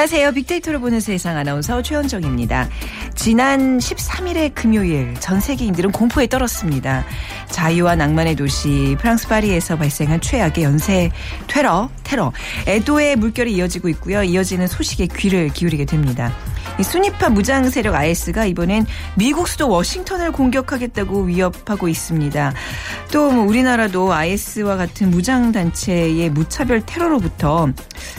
안녕하세요. 빅데이터로 보는 세상 아나운서 최현정입니다. 지난 13일의 금요일 전 세계인들은 공포에 떨었습니다. 자유와 낭만의 도시 프랑스 파리에서 발생한 최악의 연쇄 테러, 테러. 애도의 물결이 이어지고 있고요. 이어지는 소식에 귀를 기울이게 됩니다. 순위파 무장 세력 IS가 이번엔 미국 수도 워싱턴을 공격하겠다고 위협하고 있습니다. 또 뭐 우리나라도 IS와 같은 무장 단체의 무차별 테러로부터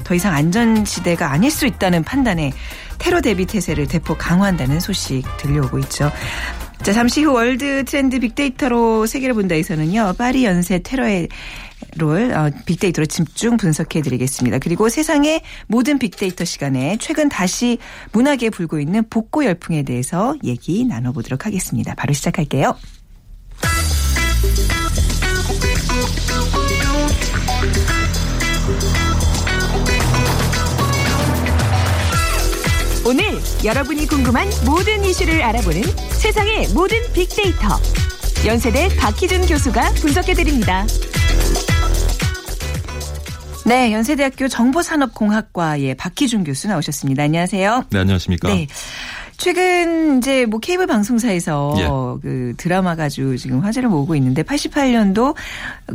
더 이상 안전지대가 아닐 수 있다는 판단에 테러 대비 태세를 대폭 강화한다는 소식 들려오고 있죠. 자, 잠시 후 월드 트렌드 빅데이터로 세계를 본다에서는요, 파리 연쇄 테러를 어, 빅데이터로 집중 분석해 드리겠습니다. 그리고 세상의 모든 빅데이터 시간에 최근 다시 문화계에 불고 있는 복고 열풍에 대해서 얘기 나눠보도록 하겠습니다. 바로 시작할게요. 오늘 여러분이 궁금한 모든 이슈를 알아보는 세상의 모든 빅데이터. 연세대 박희준 교수가 분석해 드립니다. 네, 연세대학교 정보산업공학과의 박희준 교수 나오셨습니다. 안녕하세요. 네, 안녕하십니까. 네. 최근 이제 뭐 케이블 방송사에서 예. 그 드라마 가지고 지금 화제를 모으고 있는데 88년도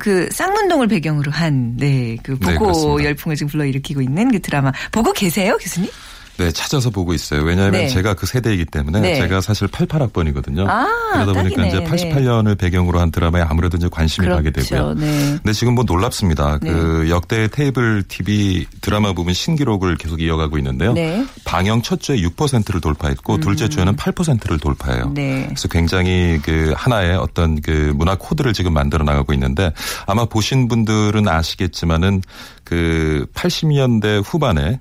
그 쌍문동을 배경으로 한 네, 그 보고 네, 열풍을 지금 불러일으키고 있는 그 드라마 보고 계세요, 교수님? 네, 찾아서 보고 있어요. 왜냐하면 네. 제가 그 세대이기 때문에 네. 제가 사실 88학번이거든요. 아, 그러다 보니까 딱이네. 이제 88년을 배경으로 한 드라마에 아무래도 이제 관심이 그렇죠. 가게 되고요. 네. 근데 지금 뭐 놀랍습니다. 네. 그 역대 테이블 TV 드라마 부분 신기록을 계속 이어가고 있는데요. 네. 방영 첫 주에 6%를 돌파했고 음. 둘째 주에는 8%를 돌파해요. 네. 그래서 굉장히 그 하나의 어떤 그 문화 코드를 지금 만들어 나가고 있는데 아마 보신 분들은 아시겠지만은 그 80년대 후반에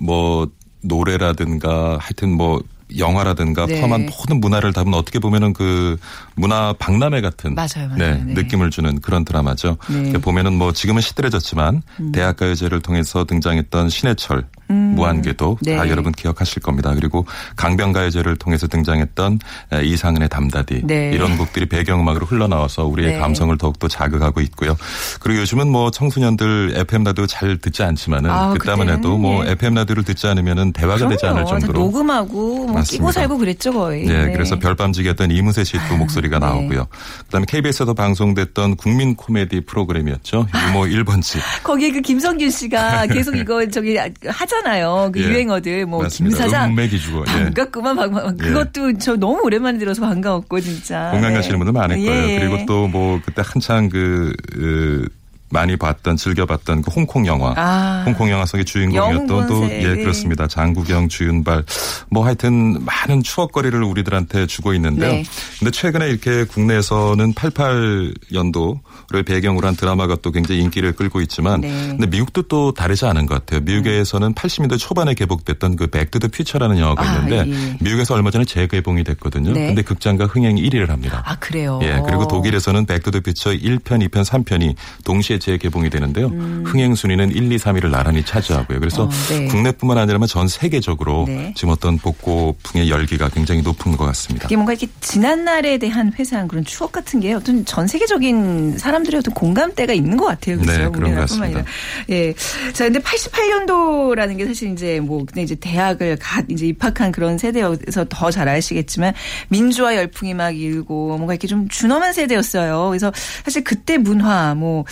뭐 노래라든가 하여튼 뭐 영화라든가 네. 포함한 모든 문화를 담은 어떻게 보면은 그 문화 박람회 같은 맞아요, 맞아요. 네, 네. 느낌을 주는 그런 드라마죠. 네. 보면은 뭐 지금은 시들해졌지만 음. 대학가요제를 통해서 등장했던 신해철 음. 무한궤도 네. 다 여러분 기억하실 겁니다. 그리고 강변가요제를 통해서 등장했던 이상은의 담다디 네. 이런 곡들이 배경음악으로 흘러나와서 우리의 네. 감성을 더욱더 자극하고 있고요. 그리고 요즘은 뭐 청소년들 FM 라디오 잘 듣지 않지만은 아, 그때만 해도 뭐 FM 라디오를 듣지 않으면은 대화가 그럼요. 되지 않을 정도로 녹음하고 뭐 끼고 살고 그랬죠 거의. 네, 네. 그래서 별밤지기였던 이문세 씨도 목소리 가 네. 나오고요. 그다음에 KBS에서 방송됐던 국민 코미디 프로그램이었죠. 유모 1번지. 거기에 그 김성균 씨가 계속 이거 저기 하잖 하잖아요. 그 예. 유행어들 뭐 김 사장 음맥이 주고 예. 반갑구만 반갑 예. 그것도 저 너무 오랜만에 들어서 반가웠고 진짜. 공감 가시는 분들 많을 예. 거예요. 그리고 또 뭐 그때 한창 그, 그 많이 봤던 즐겨봤던 그 홍콩 영화, 아, 홍콩 영화 속의 주인공이었던 또 예 그렇습니다. 장국영, 주윤발. 뭐 하여튼 많은 추억거리를 우리들한테 주고 있는데요. 네. 근데 최근에 이렇게 국내에서는 88년도 를 배경으로 한 드라마가 또 굉장히 인기를 끌고 있지만, 네. 근데 미국도 또 다르지 않은 것 같아요. 미국에서는 음. 80년대 초반에 개봉됐던 그 백투 더 퓨처라는 영화가 아, 있는데 예. 미국에서 얼마 전에 재개봉이 됐거든요. 네. 근데 극장가 흥행 1위를 합니다. 아 그래요. 예 그리고 독일에서는 백투 더 퓨처 1편, 2편, 3편이 동시에 재개봉이 되는데요. 음. 흥행 순위는 1, 2, 3위를 나란히 차지하고요. 그래서 어, 네. 국내뿐만 아니라 전 세계적으로 네. 지금 어떤 복고풍의 열기가 굉장히 높은 것 같습니다. 이게 뭔가 이렇게 지난 날에 대한 회상 그런 추억 같은 게 어떤 전 세계적인 사람 들의 어떤 공감대가 있는 것 같아요. 그렇죠? 네, 그런 것 같습니다. 예. 자, 근데 88년도라는 게 사실 이제 뭐 근데 이제 대학을 갓 이제 입학한 그런 세대여서 더 잘 아시겠지만 민주화 열풍이 막 일고 뭔가 이렇게 좀 준엄한 세대였어요. 그래서 사실 그때 문화 뭐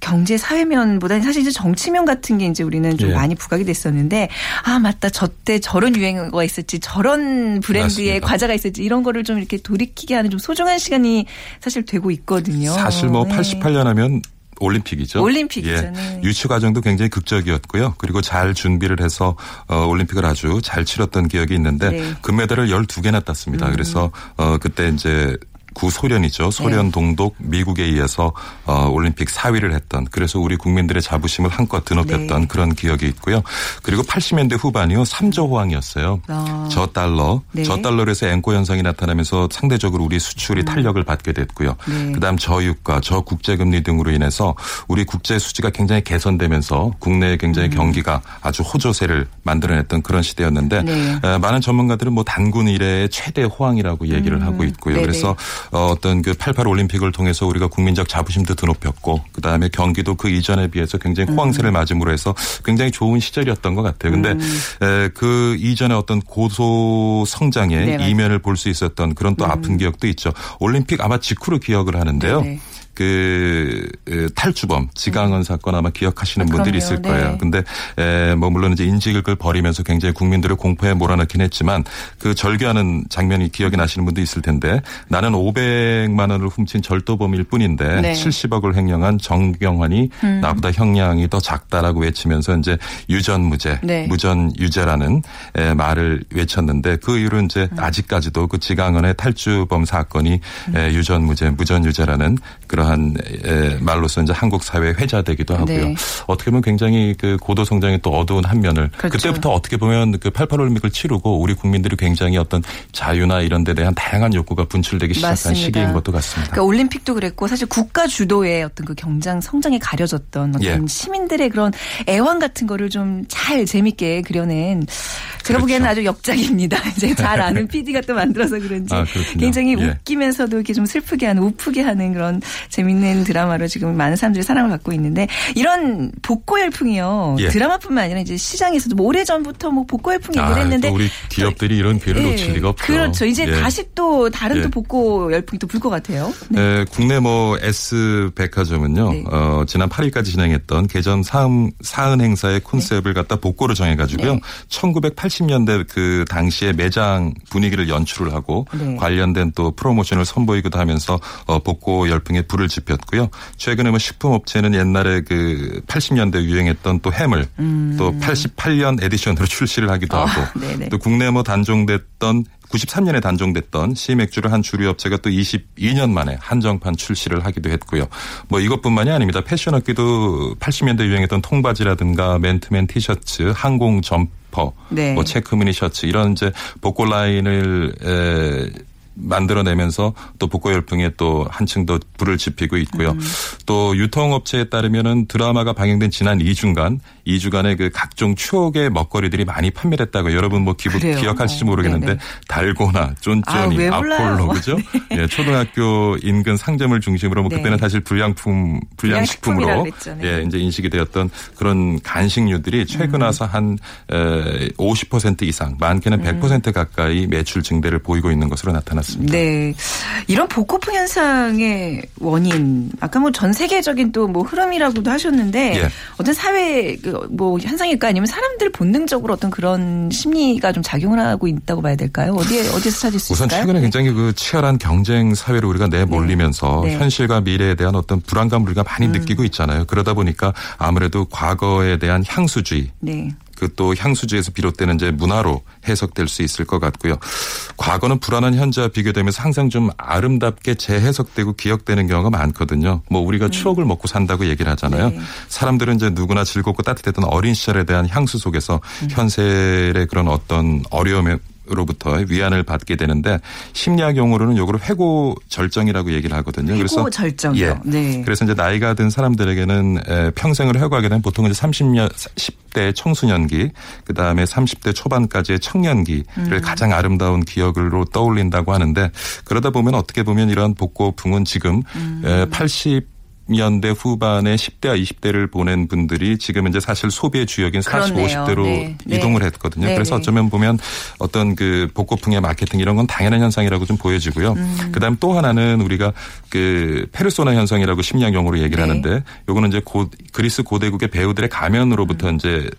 경제 사회면보다는 사실 이제 정치면 같은 게 이제 우리는 좀 예. 많이 부각이 됐었는데 아 맞다 저때 저런 유행어가 있었지 저런 브랜드의 맞습니다. 과자가 있었지 이런 거를 좀 이렇게 돌이키게 하는 좀 소중한 시간이 사실 되고 있거든요. 사실 뭐 네. 88년 하면 올림픽이죠. 올림픽이죠. 예. 네. 유치 과정도 굉장히 극적이었고요. 그리고 잘 준비를 해서 어, 올림픽을 아주 잘 치렀던 기억이 있는데 네. 금메달을 12개나 땄습니다. 음. 그래서 어, 그때 이제 구소련이죠. 소련 네. 동독 미국에 의해서 어, 올림픽 4위를 했던 그래서 우리 국민들의 자부심을 한껏 드높였던 네. 그런 기억이 있고요. 그리고 80년대 후반이요. 3조 호황이었어요. 아. 저 달러. 네. 저 달러에서 앵코 현상이 나타나면서 상대적으로 우리 수출이 음. 탄력을 받게 됐고요. 네. 그다음 저유가, 저국제금리 등으로 인해서 우리 국제 수지가 굉장히 개선되면서 국내의 굉장히 음. 경기가 아주 호조세를 만들어냈던 그런 시대였는데 네. 많은 전문가들은 뭐 단군 이래의 최대 호황이라고 얘기를 음. 하고 있고요. 네네. 그래서 어, 어떤 그 88 올림픽을 통해서 우리가 국민적 자부심도 드높였고 그다음에 경기도 그 이전에 비해서 굉장히 호황세를 음. 맞음으로 해서 굉장히 좋은 시절이었던 것 같아요. 근데 음. 에, 그 이전에 어떤 고소 성장의 네, 이면을 볼 수 있었던 그런 또 음. 아픈 기억도 있죠. 올림픽 아마 직후로 기억을 하는데요. 네. 그 탈주범 지강원 사건 아마 기억하시는 아, 분들이 있을 거예요. 네. 근데 에, 뭐 물론 이제 인식을 벌이면서 굉장히 국민들을 공포에 몰아넣긴 했지만 그 절규하는 장면이 기억이 나시는 분도 있을 텐데 나는 500만 원을 훔친 절도범일 뿐인데 네. 70억을 횡령한 정경환이 음. 나보다 형량이 더 작다라고 외치면서 이제 유전무죄, 네. 무전유죄라는 에, 말을 외쳤는데 그 이후로 이제 음. 아직까지도 그 지강원의 탈주범 사건이 음. 에, 유전무죄, 무전유죄라는 그런 그러한 말로서 이제 한국 사회에 회자되기도 하고요. 네. 어떻게 보면 굉장히 그 고도 성장의 또 어두운 한 면을 그렇죠. 그때부터 어떻게 보면 그 88 올림픽을 치르고 우리 국민들이 굉장히 어떤 자유나 이런 데 대한 다양한 욕구가 분출되기 시작한 맞습니다. 시기인 것도 같습니다. 그러니까 올림픽도 그랬고 사실 국가 주도의 어떤 그 경장 성장이 가려졌던 어떤 예. 시민들의 그런 애환 같은 거를 좀 잘 재밌게 그려낸 제가 그렇죠. 보기에는 아주 역작입니다. 이제 잘 아는 PD가 또 만들어서 그런지 아, 굉장히 예. 웃기면서도 이렇게 좀 슬프게 하는 우프게 하는 그런 재밌는 드라마로 지금 많은 사람들이 사랑을 받고 있는데 이런 복고 열풍이요. 예. 드라마뿐만 아니라 이제 시장에서도 뭐 오래 전부터 뭐 복고 열풍 얘기를 아, 했는데 우리 기업들이 이런 기회를 예. 놓칠 리가 없죠. 그렇죠. 이제 예. 다시 또 다른 또 예. 복고 열풍이 또 불 것 같아요. 네. 네. 국내 뭐 S 백화점은요. 네. 어, 지난 8일까지 진행했던 개점 사은, 사은 행사의 콘셉트를 네. 갖다 복고로 정해 가지고요. 1980년대 그 당시에 매장 분위기를 연출을 하고 네. 관련된 또 프로모션을 선보이기도 하면서 어, 복고 열풍에 불을 지폈고요. 최근에 뭐 식품업체는 옛날에 그 80년대 유행했던 또 해물 음. 또 88년 edition으로 출시를 하기도 어, 하고 네네. 또 국내 뭐 단종됐던 93년에 단종됐던 C맥주를 한 주류 업체가 또 22년 만에 한정판 출시를 하기도 했고요. 뭐 이것뿐만이 아닙니다. 패션 업계도 80년대 유행했던 통바지라든가 맨투맨 티셔츠, 항공 점퍼, 네. 뭐 체크무늬 셔츠 이런 이제 복고 라인을 에 만들어내면서 또 복고 열풍에 또 한층 더 불을 지피고 있고요. 음. 또 유통업체에 따르면은 드라마가 방영된 지난 2주간 2주간의 그 각종 추억의 먹거리들이 많이 판매됐다고 여러분 뭐 기부, 기억하실지 모르겠는데 네네. 달고나, 쫀쫀이, 아, 폴로 그죠? 네. 예, 초등학교 인근 상점을 중심으로 뭐 네. 그때는 사실 불량품 불량식품으로 예, 이제 인식이 되었던 그런 간식류들이 최근 음. 와서 한50% 이상 많게는 100% 음. 가까이 매출 증대를 보이고 있는 것으로 나타났습니다. 네. 이런 복고풍 현상의 원인 아까 뭐 전 세계적인 또 뭐 흐름이라고도 하셨는데 예. 어떤 사회 그뭐 현상일까 아니면 사람들 본능적으로 어떤 그런 심리가 좀 작용을 하고 있다고 봐야 될까요? 어디에 어디서 찾을 수 우선 있을까요? 우선 최근에 굉장히 그 치열한 경쟁 사회로 우리가 내몰리면서 네. 네. 현실과 미래에 대한 어떤 불안감을 우리가 많이 음. 느끼고 있잖아요. 그러다 보니까 아무래도 과거에 대한 향수주의 네. 그또 향수지에서 비롯되는 이제 문화로 해석될 수 있을 것 같고요. 과거는 불안한 현재와 비교되면서 항상 좀 아름답게 재해석되고 기억되는 경우가 많거든요. 뭐 우리가 음. 추억을 먹고 산다고 얘기를 하잖아요. 네. 사람들은 이제 누구나 즐겁고 따뜻했던 어린 시절에 대한 향수 속에서 음. 현세의 그런 어떤 어려움에 로부터 위안을 받게 되는데 심리학 용어로는 요거를 회고 절정이라고 얘기를 하거든요. 회고 그래서 절정이요. 예. 네. 그래서 이제 나이가 든 사람들에게는 평생을 회고하게 되면 보통 이제 30년 10대 청소년기 그다음에 30대 초반까지의 청년기를 음. 가장 아름다운 기억으로 떠올린다고 하는데 그러다 보면 어떻게 보면 이런 복고풍은 지금 음. 80 년대 후반에 10대와 20대를 보낸 분들이 지금 이제 사실 소비의 주역인 40, 그렇네요. 50대로 네. 이동을 했거든요. 네. 그래서 네. 어쩌면 보면 어떤 그 복고풍의 마케팅 이런 건 당연한 현상이라고 좀 보여지고요. 음. 그다음 또 하나는 우리가 그 페르소나 현상이라고 심리학 용어로 얘기를 네. 하는데 요거는 이제 고, 그리스 고대국의 배우들의 가면으로부터 음. 이제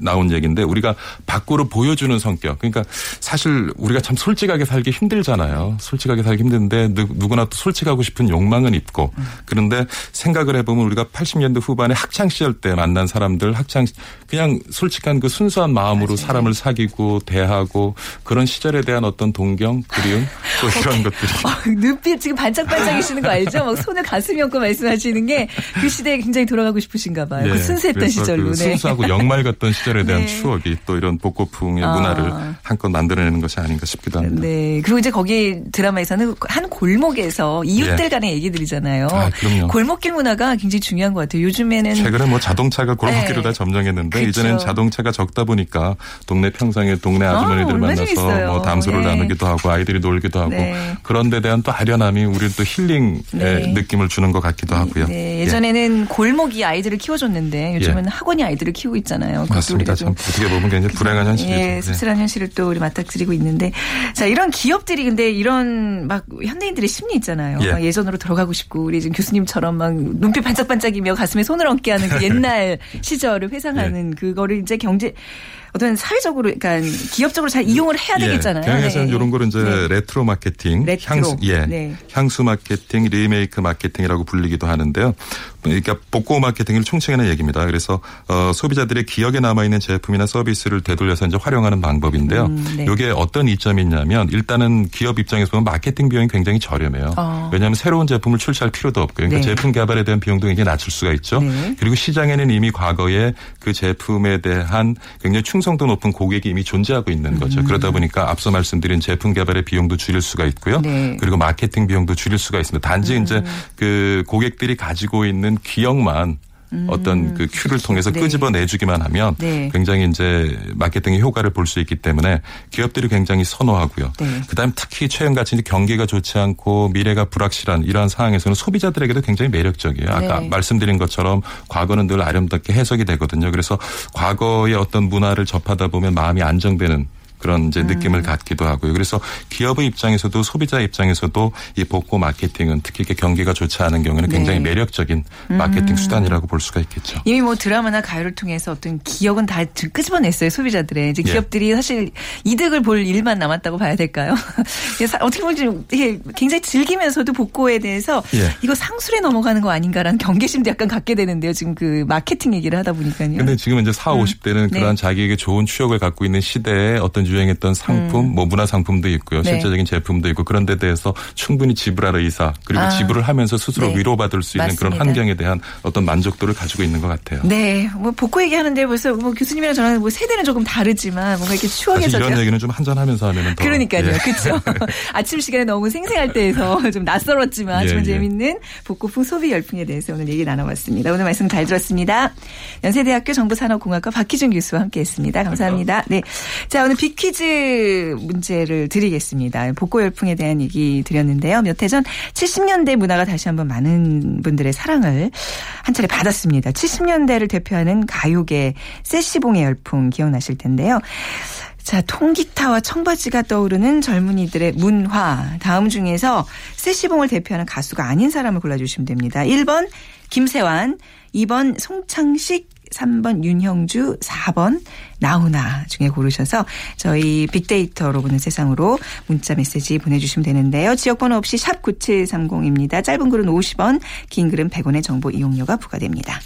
나온 얘기인데 우리가 밖으로 보여주는 성격. 그러니까 사실 우리가 참 솔직하게 살기 힘들잖아요. 솔직하게 살기 힘든데 누구나 또 솔직하고 싶은 욕망은 있고 그런데 생각을 해보면 우리가 80년대 후반에 학창 시절 때 만난 사람들 학창 그냥 솔직한 그 순수한 마음으로 맞아요. 사람을 사귀고 대하고 그런 시절에 대한 어떤 동경 그리움 또 이런 것들이 어, 눈빛 지금 반짝반짝이시는 거 알죠? 막 손을 가슴에 얹고 말씀하시는 게 그 시대에 굉장히 돌아가고 싶으신가 봐요. 그 네, 그 순수했던 시절로. 그 순수하고 영말 같던 시절 시절에 대한 네. 추억이 또 이런 복고풍의 아. 문화를 한껏 만들어내는 것이 아닌가 싶기도 합니다. 네. 그리고 이제 거기 드라마에서는 한 골목에서 이웃들 예. 간의 얘기들이잖아요. 아, 그럼요. 골목길 문화가 굉장히 중요한 것 같아요. 요즘에는 최근에 뭐 자동차가 골목길을 네. 다 점령했는데 그렇죠. 이제는 자동차가 적다 보니까 동네 평상에 동네 아, 아주머니들 아, 만나서 뭐 담소를 예. 나누기도 하고 아이들이 놀기도 하고 네. 그런 데 대한 또 아련함이 우리 또 힐링의 네. 느낌을 주는 것 같기도 하고요. 네. 예전에는 예. 골목이 아이들을 키워줬는데 요즘은 예. 학원이 아이들을 키우고 있잖아요. 맞 습니다. 참 어떻게 보면 굉장히 불행한 현실이죠. 예, 네. 씁쓸한 현실을 또 우리 맞닥뜨리고 있는데 자 이런 기업들이 근데 이런 막 현대인들의 심리 있잖아요. 예. 예전으로 돌아가고 싶고 우리 지금 교수님처럼 막 눈빛 반짝반짝이며 가슴에 손을 얹게 하는 그 옛날 시절을 회상하는 예. 그거를 이제 경제 어떤 사회적으로 그러니까 기업적으로 잘 이용을 해야 예, 되겠잖아요. 경영에서는 네. 이런 거를 이제 네. 레트로 마케팅, 레트로. 향수 예. 네. 향수 마케팅, 리메이크 마케팅이라고 불리기도 하는데요. 그러니까 복고 마케팅을 총칭하는 얘기입니다. 그래서 어, 소비자들의 기억에 남아 있는 제품이나 서비스를 되돌려서 이제 활용하는 방법인데요. 음, 네. 이게 어떤 이점이 있냐면 일단은 기업 입장에서 보면 마케팅 비용이 굉장히 저렴해요. 어. 왜냐하면 새로운 제품을 출시할 필요도 없고요. 그러니까 네. 제품 개발에 대한 비용도 굉장히 낮출 수가 있죠. 네. 그리고 시장에는 이미 과거에 그 제품에 대한 굉장히 충 성도 높은 고객이 이미 존재하고 있는 거죠. 음. 그러다 보니까 앞서 말씀드린 제품 개발의 비용도 줄일 수가 있고요. 네. 그리고 마케팅 비용도 줄일 수가 있습니다. 단지 음. 이제 그 고객들이 가지고 있는 기억만 음. 어떤 그 큐를 통해서 네. 끄집어내주기만 하면 네. 굉장히 이제 마케팅의 효과를 볼 수 있기 때문에 기업들이 굉장히 선호하고요. 네. 그다음 특히 최근 같이 경기가 좋지 않고 미래가 불확실한 이러한 상황에서는 소비자들에게도 굉장히 매력적이에요. 아까 네. 말씀드린 것처럼 과거는 늘 아름답게 해석이 되거든요. 그래서 과거의 어떤 문화를 접하다 보면 마음이 안정되는 그런 이제 느낌을 음. 갖기도 하고요. 그래서 기업의 입장에서도 소비자 입장에서도 이 복고 마케팅은 특히 이렇게 경기가 좋지 않은 경우에는 네. 굉장히 네. 매력적인 마케팅 음. 수단이라고 볼 수가 있겠죠. 이미 뭐 드라마나 가요를 통해서 어떤 기억은 다 끄집어냈어요 소비자들의 이제 예. 기업들이 예. 사실 이득을 볼 일만 남았다고 봐야 될까요? 어떻게 보면 굉장히 즐기면서도 복고에 대해서 예. 이거 상술에 넘어가는 거 아닌가라는 경계심도 약간 갖게 되는데요. 지금 그 마케팅 얘기를 하다 보니까요. 근데 지금 이제 4, 50대는 음. 그러한 네. 자기에게 좋은 추억을 갖고 있는 시대에 어떤 유행했던 상품, 음. 뭐 문화 상품도 있고요. 네. 실제적인 제품도 있고 그런 데 대해서 충분히 지불할 의사 그리고 아. 지불을 하면서 스스로 네. 위로받을 수 있는 맞습니다. 그런 환경에 대한 어떤 만족도를 가지고 있는 것 같아요. 네. 뭐 복고 얘기하는데 벌써 뭐 교수님이랑 저랑 뭐 세대는 조금 다르지만 뭔가 이렇게 추억에서 이런 얘기는 좀 한잔하면서 하면은 더 그러니까요. 예. 그렇죠. 아침 시간에 너무 생생할 때에서 좀 낯설었지만 예, 좀 예. 재밌는 복고풍 소비 열풍에 대해서 오늘 얘기 나눠봤습니다. 오늘 말씀 잘 들었습니다. 연세대학교 정보산업공학과 박희준 교수와 함께했습니다. 감사합니다. 네. 자 오늘 빅 퀴즈 문제를 드리겠습니다. 복고 열풍에 대한 얘기 드렸는데요. 몇 해 전 70년대 문화가 다시 한번 많은 분들의 사랑을 한 차례 받았습니다. 70년대를 대표하는 가요계 세시봉의 열풍 기억나실 텐데요. 자, 통기타와 청바지가 떠오르는 젊은이들의 문화. 다음 중에서 세시봉을 대표하는 가수가 아닌 사람을 골라주시면 됩니다. 1번 김세환, 2번 송창식, 3번 윤형주, 4번 나훈아 중에 고르셔서 저희 빅데이터로 보는 세상으로 문자 메시지 보내주시면 되는데요. 지역번호 없이 샵 9730입니다. 짧은 글은 50원, 긴 글은 100원의 정보 이용료가 부과됩니다.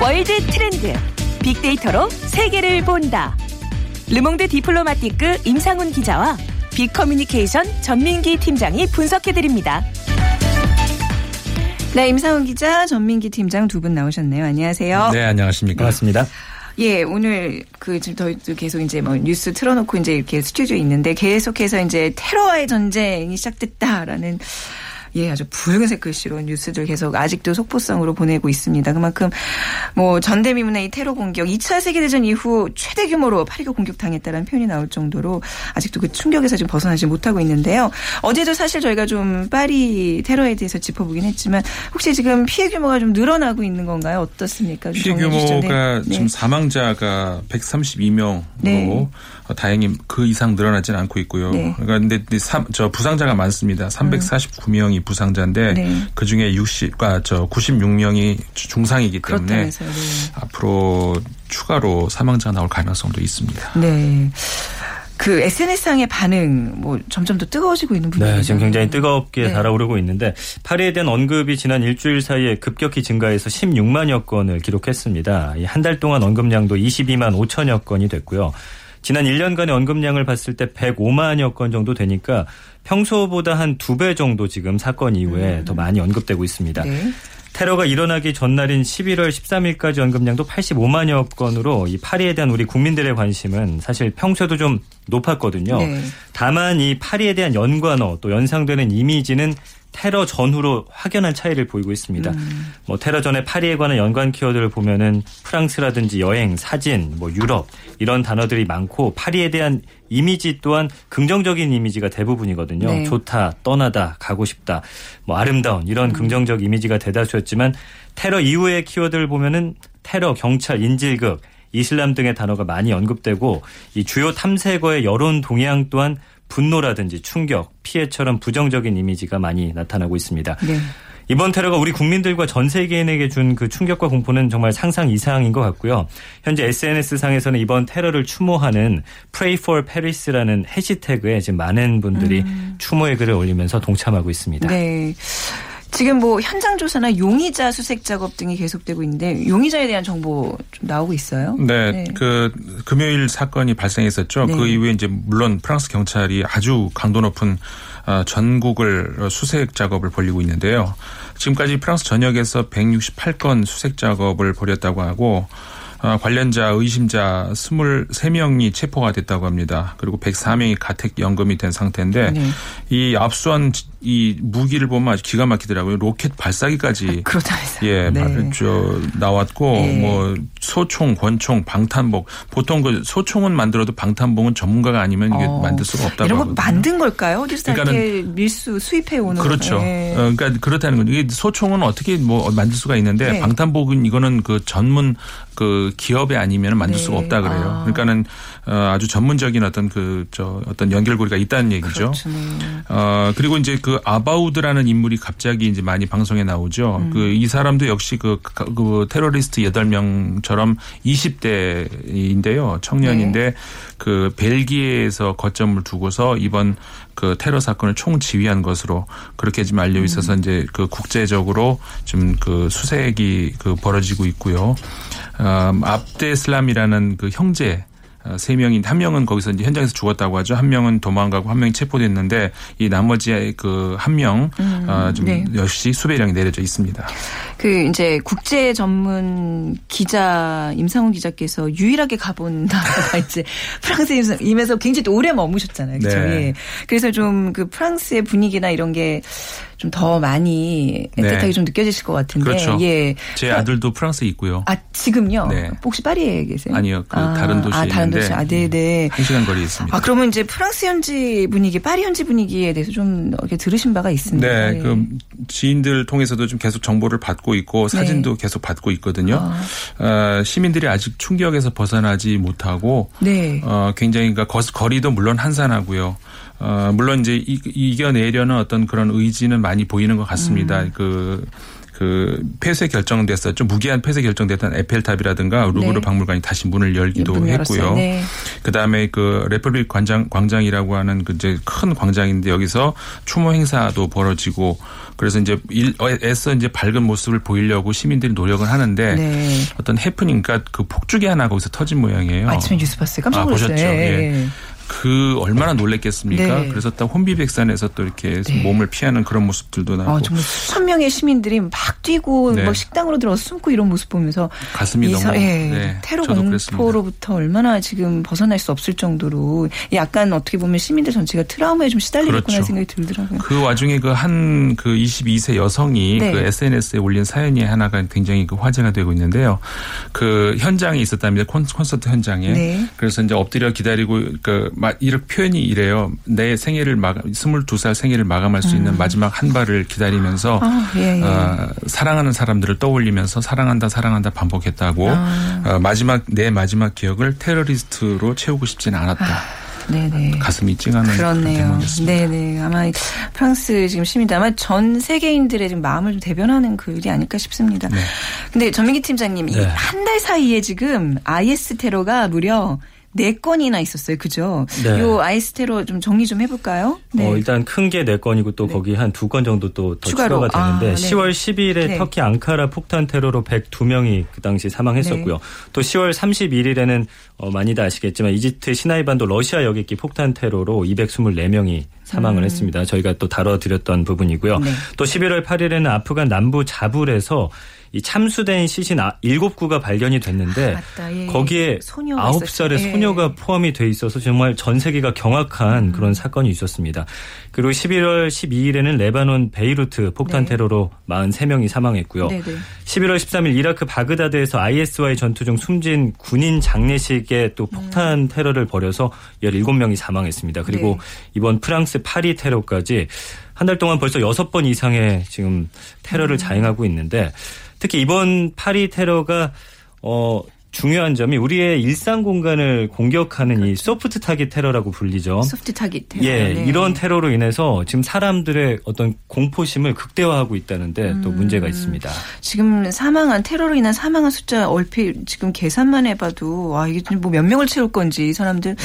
월드 트렌드 빅데이터로 세계를 본다. 르몽드 디플로마티크 임상훈 기자와 빅커뮤니케이션 전민기 팀장이 분석해드립니다. 네, 임상훈 기자, 전민기 팀장 두 분 나오셨네요. 안녕하세요. 네, 안녕하십니까. 반갑습니다. 예, 오늘 그 지금 더 계속 이제 뭐 뉴스 틀어놓고 이제 이렇게 스튜디오에 있는데 계속해서 이제 테러와의 전쟁이 시작됐다라는 예, 아주 붉은색 글씨로 뉴스들 계속 아직도 속보성으로 보내고 있습니다. 그만큼 뭐 전대미문의 이 테러 공격 2차 세계대전 이후 최대 규모로 8.29 공격 당했다는 표현이 나올 정도로 아직도 그 충격에서 지금 벗어나지 못하고 있는데요. 어제도 사실 저희가 좀 파리 테러에 대해서 짚어보긴 했지만 혹시 지금 피해 규모가 좀 늘어나고 있는 건가요? 어떻습니까? 피해 규모가 네. 지금 사망자가 132명으로 네. 다행히 그 이상 늘어나지는 않고 있고요. 네. 그러니까 근데 저 부상자가 많습니다. 349명이 부상자인데 네. 그 중에 60과 저 96명이 중상이기 때문에 네. 앞으로 추가로 사망자 나올 가능성도 있습니다. 네. 그 SNS상의 반응 뭐 점점 더 뜨거워지고 있는 분위기죠. 네, 지금 굉장히 뜨겁게 네. 달아오르고 있는데 파리에 대한 언급이 지난 일주일 사이에 급격히 증가해서 16만여 건을 기록했습니다. 한 달 동안 언급량도 22만 5천여 건이 됐고요. 지난 1년간의 언급량을 봤을 때 105만여 건 정도 되니까 평소보다 한 두 배 정도 지금 사건 이후에 음. 더 많이 언급되고 있습니다. 네. 테러가 일어나기 전날인 11월 13일까지 언급량도 85만여 건으로 이 파리에 대한 우리 국민들의 관심은 사실 평소에도 좀 높았거든요. 네. 다만 이 파리에 대한 연관어 또 연상되는 이미지는 테러 전후로 확연한 차이를 보이고 있습니다. 음. 뭐 테러 전에 파리에 관한 연관 키워드를 보면은 프랑스라든지 여행, 사진, 뭐 유럽 이런 단어들이 많고 파리에 대한 이미지 또한 긍정적인 이미지가 대부분이거든요. 네. 좋다, 떠나다, 가고 싶다, 뭐 아름다운 이런 음. 긍정적 이미지가 대다수였지만 테러 이후의 키워드를 보면은 테러, 경찰, 인질극, 이슬람 등의 단어가 많이 언급되고 이 주요 탐색어의 여론 동향 또한 분노라든지 충격, 피해처럼 부정적인 이미지가 많이 나타나고 있습니다. 네. 이번 테러가 우리 국민들과 전 세계인에게 준 그 충격과 공포는 정말 상상 이상인 것 같고요. 현재 SNS 상에서는 이번 테러를 추모하는 Pray for Paris라는 해시태그에 지금 많은 분들이 음. 추모의 글을 올리면서 동참하고 있습니다. 네. 지금 뭐 현장 조사나 용의자 수색 작업 등이 계속되고 있는데 용의자에 대한 정보 좀 나오고 있어요? 네, 네. 그 금요일 사건이 발생했었죠. 네. 그 이후에 이제 물론 프랑스 경찰이 아주 강도 높은 어, 전국을 수색 작업을 벌리고 있는데요. 지금까지 프랑스 전역에서 168건 수색 작업을 벌였다고 하고 어, 관련자 의심자 23명이 체포가 됐다고 합니다. 그리고 104명이 가택 연금이 된 상태인데 네. 이 압수한 이 무기를 보면 아주 기가 막히더라고요. 로켓 발사기까지 아, 예, 네. 저 나왔고 네. 뭐 소총, 권총, 방탄복 보통 그 소총은 만들어도 방탄복은 전문가가 아니면 이게 어. 만들 수가 없다고 이런 거. 만든 걸까요? 어디서 이렇게 밀수 수입해 오는 그렇죠. 네. 어, 그러니까 그렇다는 건 이게 소총은 어떻게 뭐 만들 수가 있는데 네. 방탄복은 이거는 그 전문 그 기업에 아니면 만들 수가 네. 없다 그래요. 아. 그러니까는 어, 아주 전문적인 어떤 그 저 어떤 연결고리가 있다는 얘기죠. 그렇죠. 어 그리고 이제 그 아바우드라는 인물이 갑자기 이제 많이 방송에 나오죠. 음. 그이 사람도 역시 그, 그 테러리스트 8명처럼 20대인데요. 청년인데 네. 그 벨기에에서 거점을 두고서 이번 그 테러 사건을 총 지휘한 것으로 그렇게 지금 알려 있어서 음. 이제 그 국제적으로 좀 그 수색이 그 벌어지고 있고요. 어, 압데 슬람이라는 그 형제 어, 세 명인 한 명은 거기서 이제 현장에서 죽었다고 하죠. 한 명은 도망가고 한 명이 체포됐는데 이 나머지 그 한 명좀 음, 어, 네. 역시 수배령이 내려져 있습니다. 그 이제 국제 전문 기자 임상훈 기자께서 유일하게 가본 나라가 이제 프랑스임에서 굉장히 오래 머무셨잖아요. 그렇죠? 네. 예. 그래서 좀 그 프랑스의 분위기나 이런 게좀 더 많이 애틋하게 네. 좀 느껴지실 것 같은데. 그렇죠. 예. 제 아들도 프랑스에 있고요. 아 지금요? 네. 혹시 파리에 계세요? 아니요. 그 아, 다른 도시에 아, 다른 도시. 아, 네, 네. 한 시간 거리에 있습니다. 아 그러면 이제 프랑스 현지 분위기, 파리 현지 분위기에 대해서 좀 이렇게 들으신 바가 있습니다. 네. 예. 그 지인들 통해서도 좀 계속 정보를 받고 있고 사진도 네. 계속 받고 있거든요. 아. 어, 시민들이 아직 충격에서 벗어나지 못하고 네. 어, 굉장히 그러니까 거리도 물론 한산하고요. 어, 물론 이제 이, 이겨내려는 어떤 그런 의지는 많이 보이는 것 같습니다. 음. 그, 그 폐쇄 결정됐었죠. 무기한 폐쇄 결정됐던 에펠탑이라든가 루브르 네. 박물관이 다시 문을 열기도 문 했고요. 네. 그다음에 그 레퍼블릭 광장 광장이라고 하는 그 이제 큰 광장인데 여기서 추모 행사도 벌어지고 그래서 이제 일, 어, 애써 이제 밝은 모습을 보이려고 시민들이 노력을 하는데 네. 어떤 해프닝 그러니까 그 폭죽이 하나 거기서 터진 모양이에요. 아침에 뉴스 봤어요. 깜짝 아, 놀랐어요. 아, 보셨죠? 예. 예. 그 얼마나 놀랬겠습니까? 네. 그래서 딱 혼비백산에서 또 이렇게 네. 몸을 피하는 그런 모습들도 나고. 아, 정말 수천 명의 시민들이 막 뛰고 네. 막 식당으로 들어서 숨고 이런 모습 보면서 가슴이 너무 서, 예, 네. 테러 공포로부터 얼마나 지금 벗어날 수 없을 정도로 약간 어떻게 보면 시민들 전체가 트라우마에 좀 시달리겠구나 그렇죠. 생각이 들더라고요. 그 와중에 그 한그 그 22세 여성이 네. 그 SNS에 올린 사연이 하나가 굉장히 그 화제가 되고 있는데요. 그 현장에 있었답니다. 콘서트 현장에. 네. 그래서 이제 엎드려 기다리고 그 이렇게 표현이 이래요. 내 생애를 마감, 22살 생애를 마감할 수 있는 음. 마지막 한 발을 기다리면서 아, 예, 예. 어, 사랑하는 사람들을 떠올리면서 사랑한다 사랑한다 반복했다고 아. 어, 마지막 내 마지막 기억을 테러리스트로 채우고 싶지는 않았다. 아. 네네. 가슴이 찡하는 그렇네요. 네네. 아마 프랑스 지금 시민들 아마 전 세계인들의 지금 마음을 좀 대변하는 글이 아닐까 싶습니다. 네. 근데 전민기 팀장님 네. 이한 달 사이에 지금 IS 테러가 무려 네 건이나 있었어요. 그죠? 네. 요 아이스테로 좀 정리 좀 해볼까요? 네. 어, 일단 큰 게 네 건이고 또 네. 거기 한 두 건 정도 또 더 추가가 되는데 아, 10월 10일에 네. 터키 앙카라 폭탄 테러로 102명이 그 당시 사망했었고요. 네. 또 10월 31일에는 어, 많이들 아시겠지만 이집트 시나이반도 러시아 여객기 폭탄 테러로 224명이 사망을 음. 했습니다. 저희가 또 다뤄드렸던 부분이고요. 네. 또 11월 8일에는 아프간 남부 자불에서 이 참수된 시신 7구가 발견이 됐는데 아, 예. 거기에 9살의 예. 소녀가 포함이 돼 있어서 정말 전 세계가 경악한 음. 그런 사건이 있었습니다. 그리고 11월 12일에는 레바논 베이루트 폭탄 네. 테러로 43명이 사망했고요. 네네. 11월 13일 이라크 바그다드에서 IS와의 전투 중 숨진 군인 장례식에 또 폭탄 음. 테러를 벌여서 17명이 사망했습니다. 그리고 네. 이번 프랑스 파리 테러까지 한 달 동안 벌써 6번 이상의 지금 테러를 음. 자행하고 있는데 특히 이번 파리 테러가 어 중요한 점이 우리의 일상 공간을 공격하는 그렇죠. 이 소프트 타깃 테러라고 불리죠. 소프트 타깃 테러. 예, 네. 이런 테러로 인해서 지금 사람들의 어떤 공포심을 극대화하고 있다는데 음. 또 문제가 있습니다. 지금 사망한 테러로 인한 사망한 숫자 얼핏 지금 계산만 해봐도 와 이게 뭐 몇 명을 채울 건지 사람들 네.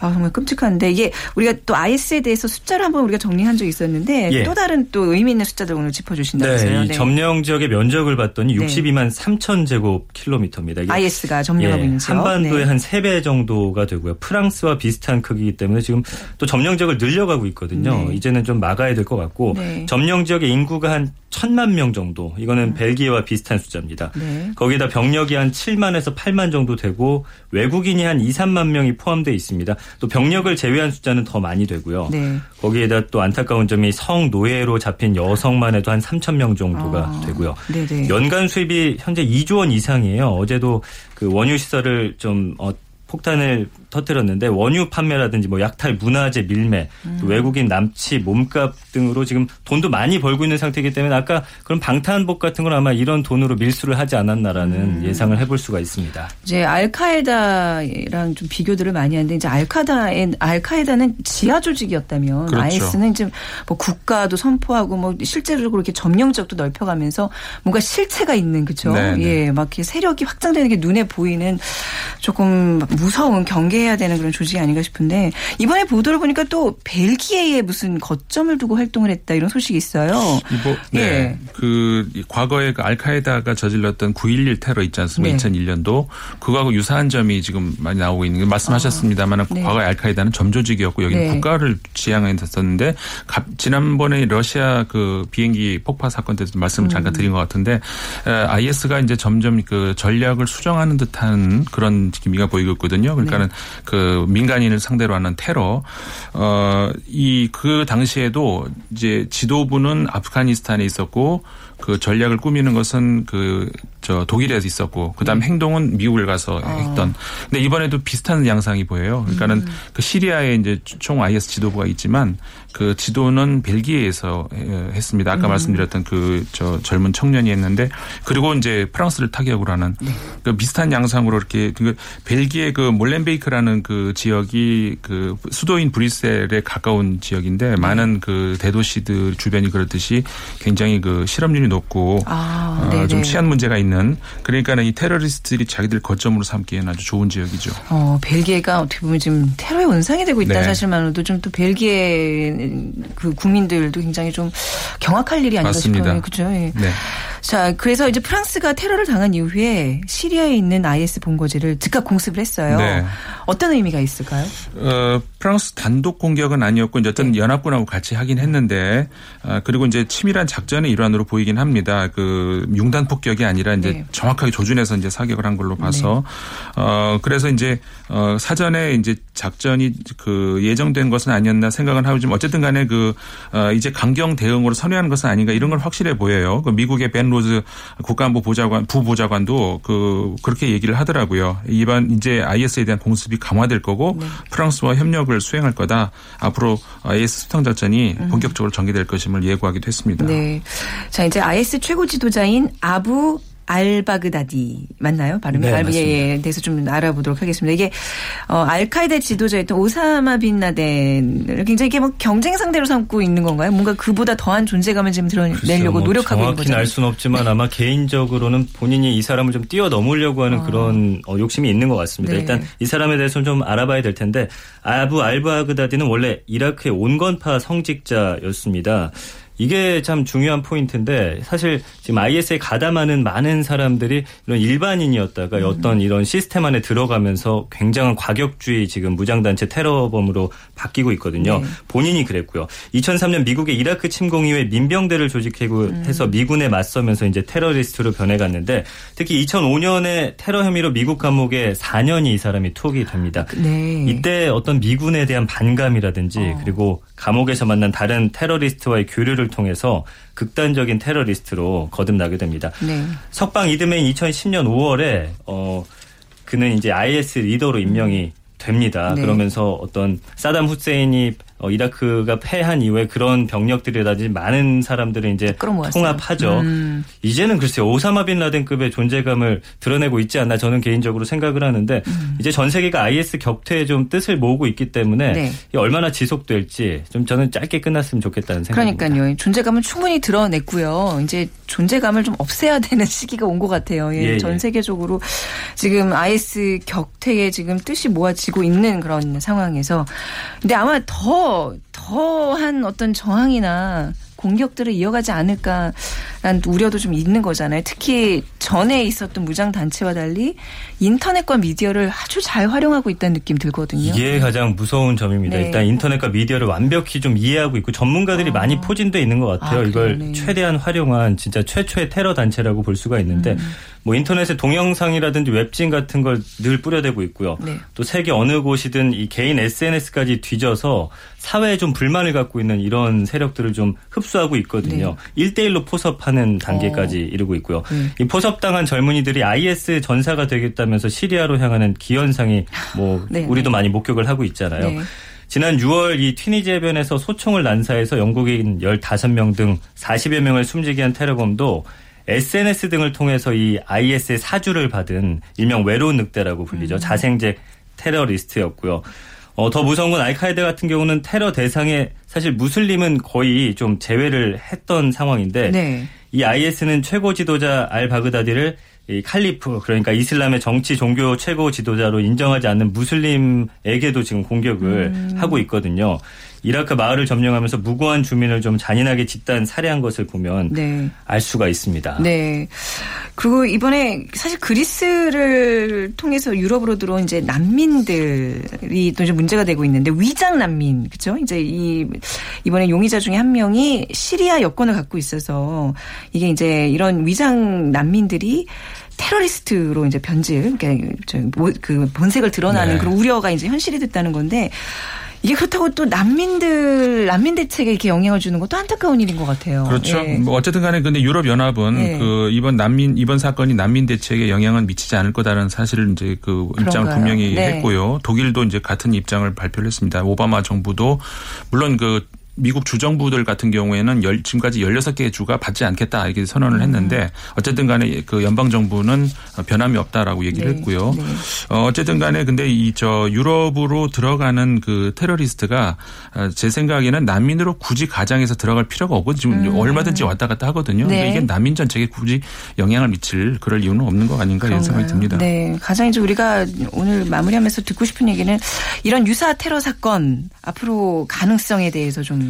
아 정말 끔찍한데 이게 우리가 또 IS에 대해서 숫자를 한번 우리가 정리한 적이 있었는데 예. 또 다른 또 의미 있는 숫자들 오늘 짚어주신다면서요. 네, 이 네. 점령 지역의 면적을 봤더니 62만 3천 제곱 킬로미터입니다. IS 프랑스가 점령하고 예, 있는 지역. 한반도의 네. 한 3배 정도가 되고요. 프랑스와 비슷한 크기이기 때문에 지금 또 점령 지역을 늘려가고 있거든요. 네. 이제는 좀 막아야 될 것 같고 네. 점령 지역의 인구가 한 천만 명 정도. 이거는 음. 벨기에와 비슷한 숫자입니다. 네. 거기다 병력이 한 7만에서 8만 정도 되고 외국인이 한 2, 3만 명이 포함되어 있습니다. 또 병력을 제외한 숫자는 더 많이 되고요. 네. 거기에다 또 안타까운 점이 성노예로 잡힌 여성만 해도 한 3천 명 정도가 아. 되고요. 연간 수입이 현재 2조 원 이상이에요. 어제도 그 원유 시설을 좀 어, 폭탄을 터뜨렸는데 원유 판매라든지 뭐 약탈 문화재 밀매 음. 외국인 남치 몸값 등으로 지금 돈도 많이 벌고 있는 상태이기 때문에 아까 그런 방탄복 같은 건 아마 이런 돈으로 밀수를 하지 않았나라는 음. 예상을 해볼 수가 있습니다. 이제 알카에다랑 좀 비교들을 많이 하는데 이제 알카다의 알카에다는 지하 조직이었다면 그렇죠. IS는 이제 뭐 국가도 선포하고 뭐 실제로 그렇게 점령적도 넓혀가면서 뭔가 실체가 있는 그죠? 네, 네. 예, 막 세력이 확장되는 게 눈에 보이는 조금 무서운 경계해야 되는 그런 조직이 아닌가 싶은데 이번에 보도를 보니까 또 벨기에에 무슨 거점을 두고 활동을 했다 이런 소식이 있어요. 이거 네. 예. 그 과거에 그 알카에다가 저질렀던 9.11 테러 있지 않습니까? 네. 2001년도 그거하고 유사한 점이 지금 많이 나오고 있는 게 말씀하셨습니다만 아, 네. 과거에 알카에다는 점조직이었고 여기는 네. 국가를 지향했었는데 지난번에 러시아 그 비행기 폭파 사건 때도 말씀을 잠깐 음. 드린 것 같은데 IS가 이제 점점 그 전략을 수정하는 듯한 그런 기미가 보이고 있 거든요. 그러니까는 네. 그 민간인을 상대로 하는 테러 어 이 그 당시에도 이제 지도부는 아프가니스탄에 있었고 그 전략을 꾸미는 것은 그 저 독일에서 있었고 그다음 네. 행동은 미국을 가서 아. 했던. 근데 이번에도 비슷한 양상이 보여요. 그러니까는 음. 그 시리아에 이제 총 IS 지도부가 있지만 그 지도는 벨기에에서 했습니다. 아까 음. 말씀드렸던 그 저 젊은 청년이 했는데 그리고 이제 프랑스를 타격으로 하는 네. 그 비슷한 양상으로 이렇게 그 벨기에 그 몰렌베이크라는 그 지역이 그 수도인 브뤼셀에 가까운 지역인데 네. 많은 그 대도시들 주변이 그렇듯이 굉장히 그 실업률이 높고 아, 어, 좀 치안 문제가 있는 그러니까는 이 테러리스트들이 자기들 거점으로 삼기에는 아주 좋은 지역이죠. 어, 벨기에가 어떻게 보면 지금 테러의 원상이 되고 있다는 네. 사실만으로도 좀 또 벨기에 그 국민들도 굉장히 좀 경악할 일이 아닌가 맞습니다. 싶어요. 그죠? 예. 네. 자, 그래서 이제 프랑스가 테러를 당한 이후에 시리아에 있는 IS 본거지를 즉각 공습을 했어요. 네. 어떤 의미가 있을까요? 어, 프랑스 단독 공격은 아니었고 이제 어떤 네. 연합군하고 같이 하긴 했는데 어, 그리고 이제 치밀한 작전의 일환으로 보이긴 합니다. 그 융단 폭격이 아니라 이제 네. 정확하게 조준해서 이제 사격을 한 걸로 봐서 네. 어, 그래서 이제 어, 사전에 이제 작전이 그 예정된 것은 아니었나 생각은 하고 좀 어쨌든 간에 그 어, 이제 강경 대응으로 선회하는 것은 아닌가 이런 걸 확실해 보여요. 그 미국의 벤 로즈 국가안보 보좌관 부보좌관도 그 그렇게 얘기를 하더라고요. 이번 이제 IS에 대한 공습이 강화될 거고 네. 프랑스와 협력을 수행할 거다. 앞으로 IS 수탕 작전이 음. 본격적으로 전개될 것임을 예고하기도 했습니다. 네. 자 이제 IS 최고 지도자인 아부 알바그다디 맞나요? 발음이 네, 알비에 대해서 좀 알아보도록 하겠습니다. 이게 어, 알카이다 지도자였던 오사마 빈 라덴을 굉장히 이게 뭐 경쟁 상대로 삼고 있는 건가요? 뭔가 그보다 더한 존재감을 지금 드러내려고 뭐 노력하고 있는 거죠. 정확히는 알 수는 없지만 아마 개인적으로는 본인이 이 사람을 좀 뛰어넘으려고 하는 어. 그런 어, 욕심이 있는 것 같습니다. 네. 일단 이 사람에 대해서는 좀 알아봐야 될 텐데 아부 알바그다디는 원래 이라크의 온건파 성직자였습니다. 이게 참 중요한 포인트인데 사실 지금 IS에 가담하는 많은 사람들이 이런 일반인이었다가 음. 어떤 이런 시스템 안에 들어가면서 굉장한 과격주의 지금 무장단체 테러범으로 바뀌고 있거든요. 네. 본인이 그랬고요. 2003년 미국의 이라크 침공 이후에 민병대를 조직해서 음. 미군에 맞서면서 이제 테러리스트로 변해갔는데 특히 2005년에 테러 혐의로 미국 감옥에 4년이 이 사람이 투옥이 됩니다. 네. 이때 어떤 미군에 대한 반감이라든지 어. 그리고 감옥에서 만난 다른 테러리스트와의 교류를 통해서 극단적인 테러리스트로 거듭나게 됩니다. 네. 석방 이듬해인 2010년 5월에 어 그는 이제 IS 리더로 임명이 됩니다. 네. 그러면서 어떤 사담 후세인이 어, 이라크가 패한 이후에 그런 병력들이라든지 많은 사람들을 이제 통합하죠. 음. 이제는 글쎄요 오사마 빈 라덴급의 존재감을 드러내고 있지 않나 저는 개인적으로 생각을 하는데 음. 이제 전 세계가 IS 격퇴에 좀 뜻을 모으고 있기 때문에 네. 얼마나 지속될지 좀 저는 짧게 끝났으면 좋겠다는 생각입니다. 그러니까요. 존재감을 충분히 드러냈고요. 이제 존재감을 좀 없애야 되는 시기가 온 것 같아요. 예, 예, 전 예. 세계적으로 지금 IS 격퇴에 지금 뜻이 모아지고 있는 그런 상황에서 근데 아마 더 더한 어떤 저항이나 공격들을 이어가지 않을까라는 우려도 좀 있는 거잖아요. 특히 전에 있었던 무장 단체와 달리 인터넷과 미디어를 아주 잘 활용하고 있다는 느낌 들거든요. 이게 가장 무서운 점입니다. 네. 일단 인터넷과 미디어를 완벽히 좀 이해하고 있고 전문가들이 아. 많이 포진돼 있는 것 같아요. 아, 이걸 최대한 활용한 진짜 최초의 테러 단체라고 볼 수가 있는데 음. 뭐 인터넷에 동영상이라든지 웹진 같은 걸 늘 뿌려대고 있고요. 네. 또 세계 어느 곳이든 이 개인 SNS까지 뒤져서 사회에 좀 불만을 갖고 있는 이런 세력들을 좀 흡수하고 있거든요. 네. 1대1로 포섭하는 단계까지 어. 이르고 있고요. 네. 이 포섭 당한 젊은이들이 IS 전사가 되겠다면서 시리아로 향하는 기현상이 뭐 네. 우리도 많이 목격을 하고 있잖아요. 네. 지난 6월 이 튀니지 해변에서 소총을 난사해서 영국인 15명 등 40여 명을 숨지게 한 테러범도 SNS 등을 통해서 이 IS의 사주를 받은 일명 외로운 늑대라고 불리죠. 음. 자생제 테러리스트였고요. 어, 더 무서운 건 알카에다 같은 경우는 테러 대상에 사실 무슬림은 거의 좀 제외를 했던 상황인데 네. 이 IS는 최고 지도자 알 바그다디를 이 칼리프 그러니까 이슬람의 정치 종교 최고 지도자로 인정하지 않는 무슬림에게도 지금 공격을 음. 하고 있거든요. 이라크 마을을 점령하면서 무고한 주민을 좀 잔인하게 집단 살해한 것을 보면 네. 알 수가 있습니다. 네. 그리고 이번에 사실 그리스를 통해서 유럽으로 들어온 이제 난민들이 또 좀 문제가 되고 있는데 위장 난민 그렇죠? 이제 이 이번에 용의자 중에 한 명이 시리아 여권을 갖고 있어서 이게 이제 이런 위장 난민들이 테러리스트로 이제 변질, 그러니까 그 본색을 드러나는 네. 그런 우려가 이제 현실이 됐다는 건데 이게 그렇다고 또 난민들 난민 대책에 이렇게 영향을 주는 것도 안타까운 일인 것 같아요. 그렇죠. 예. 뭐 어쨌든 간에 근데 유럽 연합은 예. 그 이번 난민 이번 사건이 난민 대책에 영향은 미치지 않을 거다라는 사실을 이제 그 입장을 분명히 네. 했고요. 독일도 이제 같은 입장을 발표를 했습니다. 오바마 정부도 물론 그 미국 주정부들 같은 경우에는 열, 지금까지 16개의 주가 받지 않겠다 이렇게 선언을 음. 했는데 어쨌든 간에 그 연방 정부는 변함이 없다라고 얘기를 네. 했고요. 네. 어, 어쨌든 간에 근데 이 저 유럽으로 들어가는 그 테러리스트가 어, 제 생각에는 난민으로 굳이 가장해서 들어갈 필요가 없고 지금 음. 얼마든지 왔다 갔다 하거든요. 네. 이게 난민 전책에 굳이 영향을 미칠 그럴 이유는 없는 것 아닌가 이런 생각이 듭니다. 네. 가장 이제 우리가 오늘 마무리하면서 듣고 싶은 얘기는 이런 유사 테러 사건 앞으로 가능성에 대해서 좀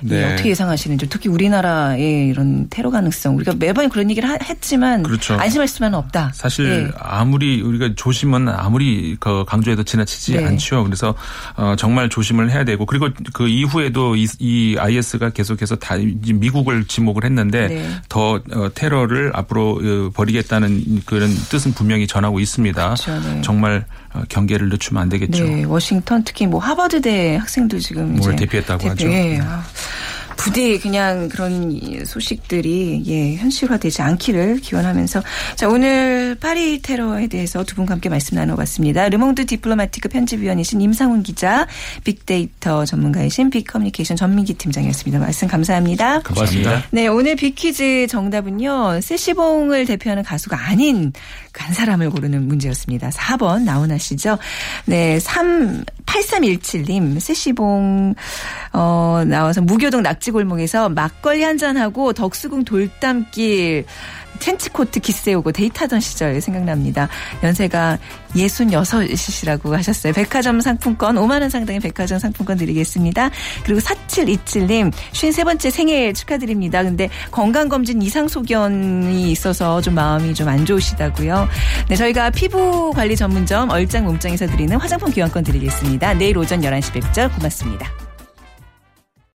네. 어떻게 예상하시는지 특히 우리나라의 이런 테러 가능성 우리가 매번 그런 얘기를 했지만 그렇죠. 안심할 수만은 없다. 사실 네. 아무리 우리가 조심은 아무리 그 강조해도 지나치지 네. 않죠. 그래서 어 정말 조심을 해야 되고 그리고 그 이후에도 이, 이 IS가 계속해서 다 미국을 지목을 했는데 네. 더 어, 테러를 앞으로 어, 벌이겠다는 그런 뜻은 분명히 전하고 있습니다. 그렇죠. 네. 정말 어, 경계를 늦추면 안 되겠죠. 네, 워싱턴 특히 뭐 하버드대 학생도 지금 뭘 대피했다고 대피, 하죠. 예. 아, 부디 그냥 그런 소식들이 예, 현실화되지 않기를 기원하면서 자 오늘 파리 테러에 대해서 두 분과 함께 말씀 나눠봤습니다. 르몽드 디플로마티크 편집위원이신 임상훈 기자, 빅데이터 전문가이신 빅커뮤니케이션 전민기 팀장이었습니다. 말씀 감사합니다. 고맙습니다. 네 오늘 빅퀴즈 정답은요 세시봉을 대표하는 가수가 아닌 간 사람을 고르는 문제였습니다. 4번 나오나시죠? 네, 3 8317님 세시봉 어 나와서 무교동 낙지골목에서 막걸리 한잔 하고 덕수궁 돌담길 텐치코트 기세오고 데이트하던 시절 생각납니다. 연세가 66이시라고 하셨어요. 백화점 상품권 5만 원 상당의 백화점 상품권 드리겠습니다. 그리고 4727님 53번째 생일 축하드립니다. 근데 건강검진 이상소견이 있어서 좀 마음이 좀 안 좋으시다고요. 네, 저희가 피부 관리 전문점 얼짱 몸짱에서 드리는 화장품 교환권 드리겠습니다. 내일 오전 11시 뵙죠. 고맙습니다.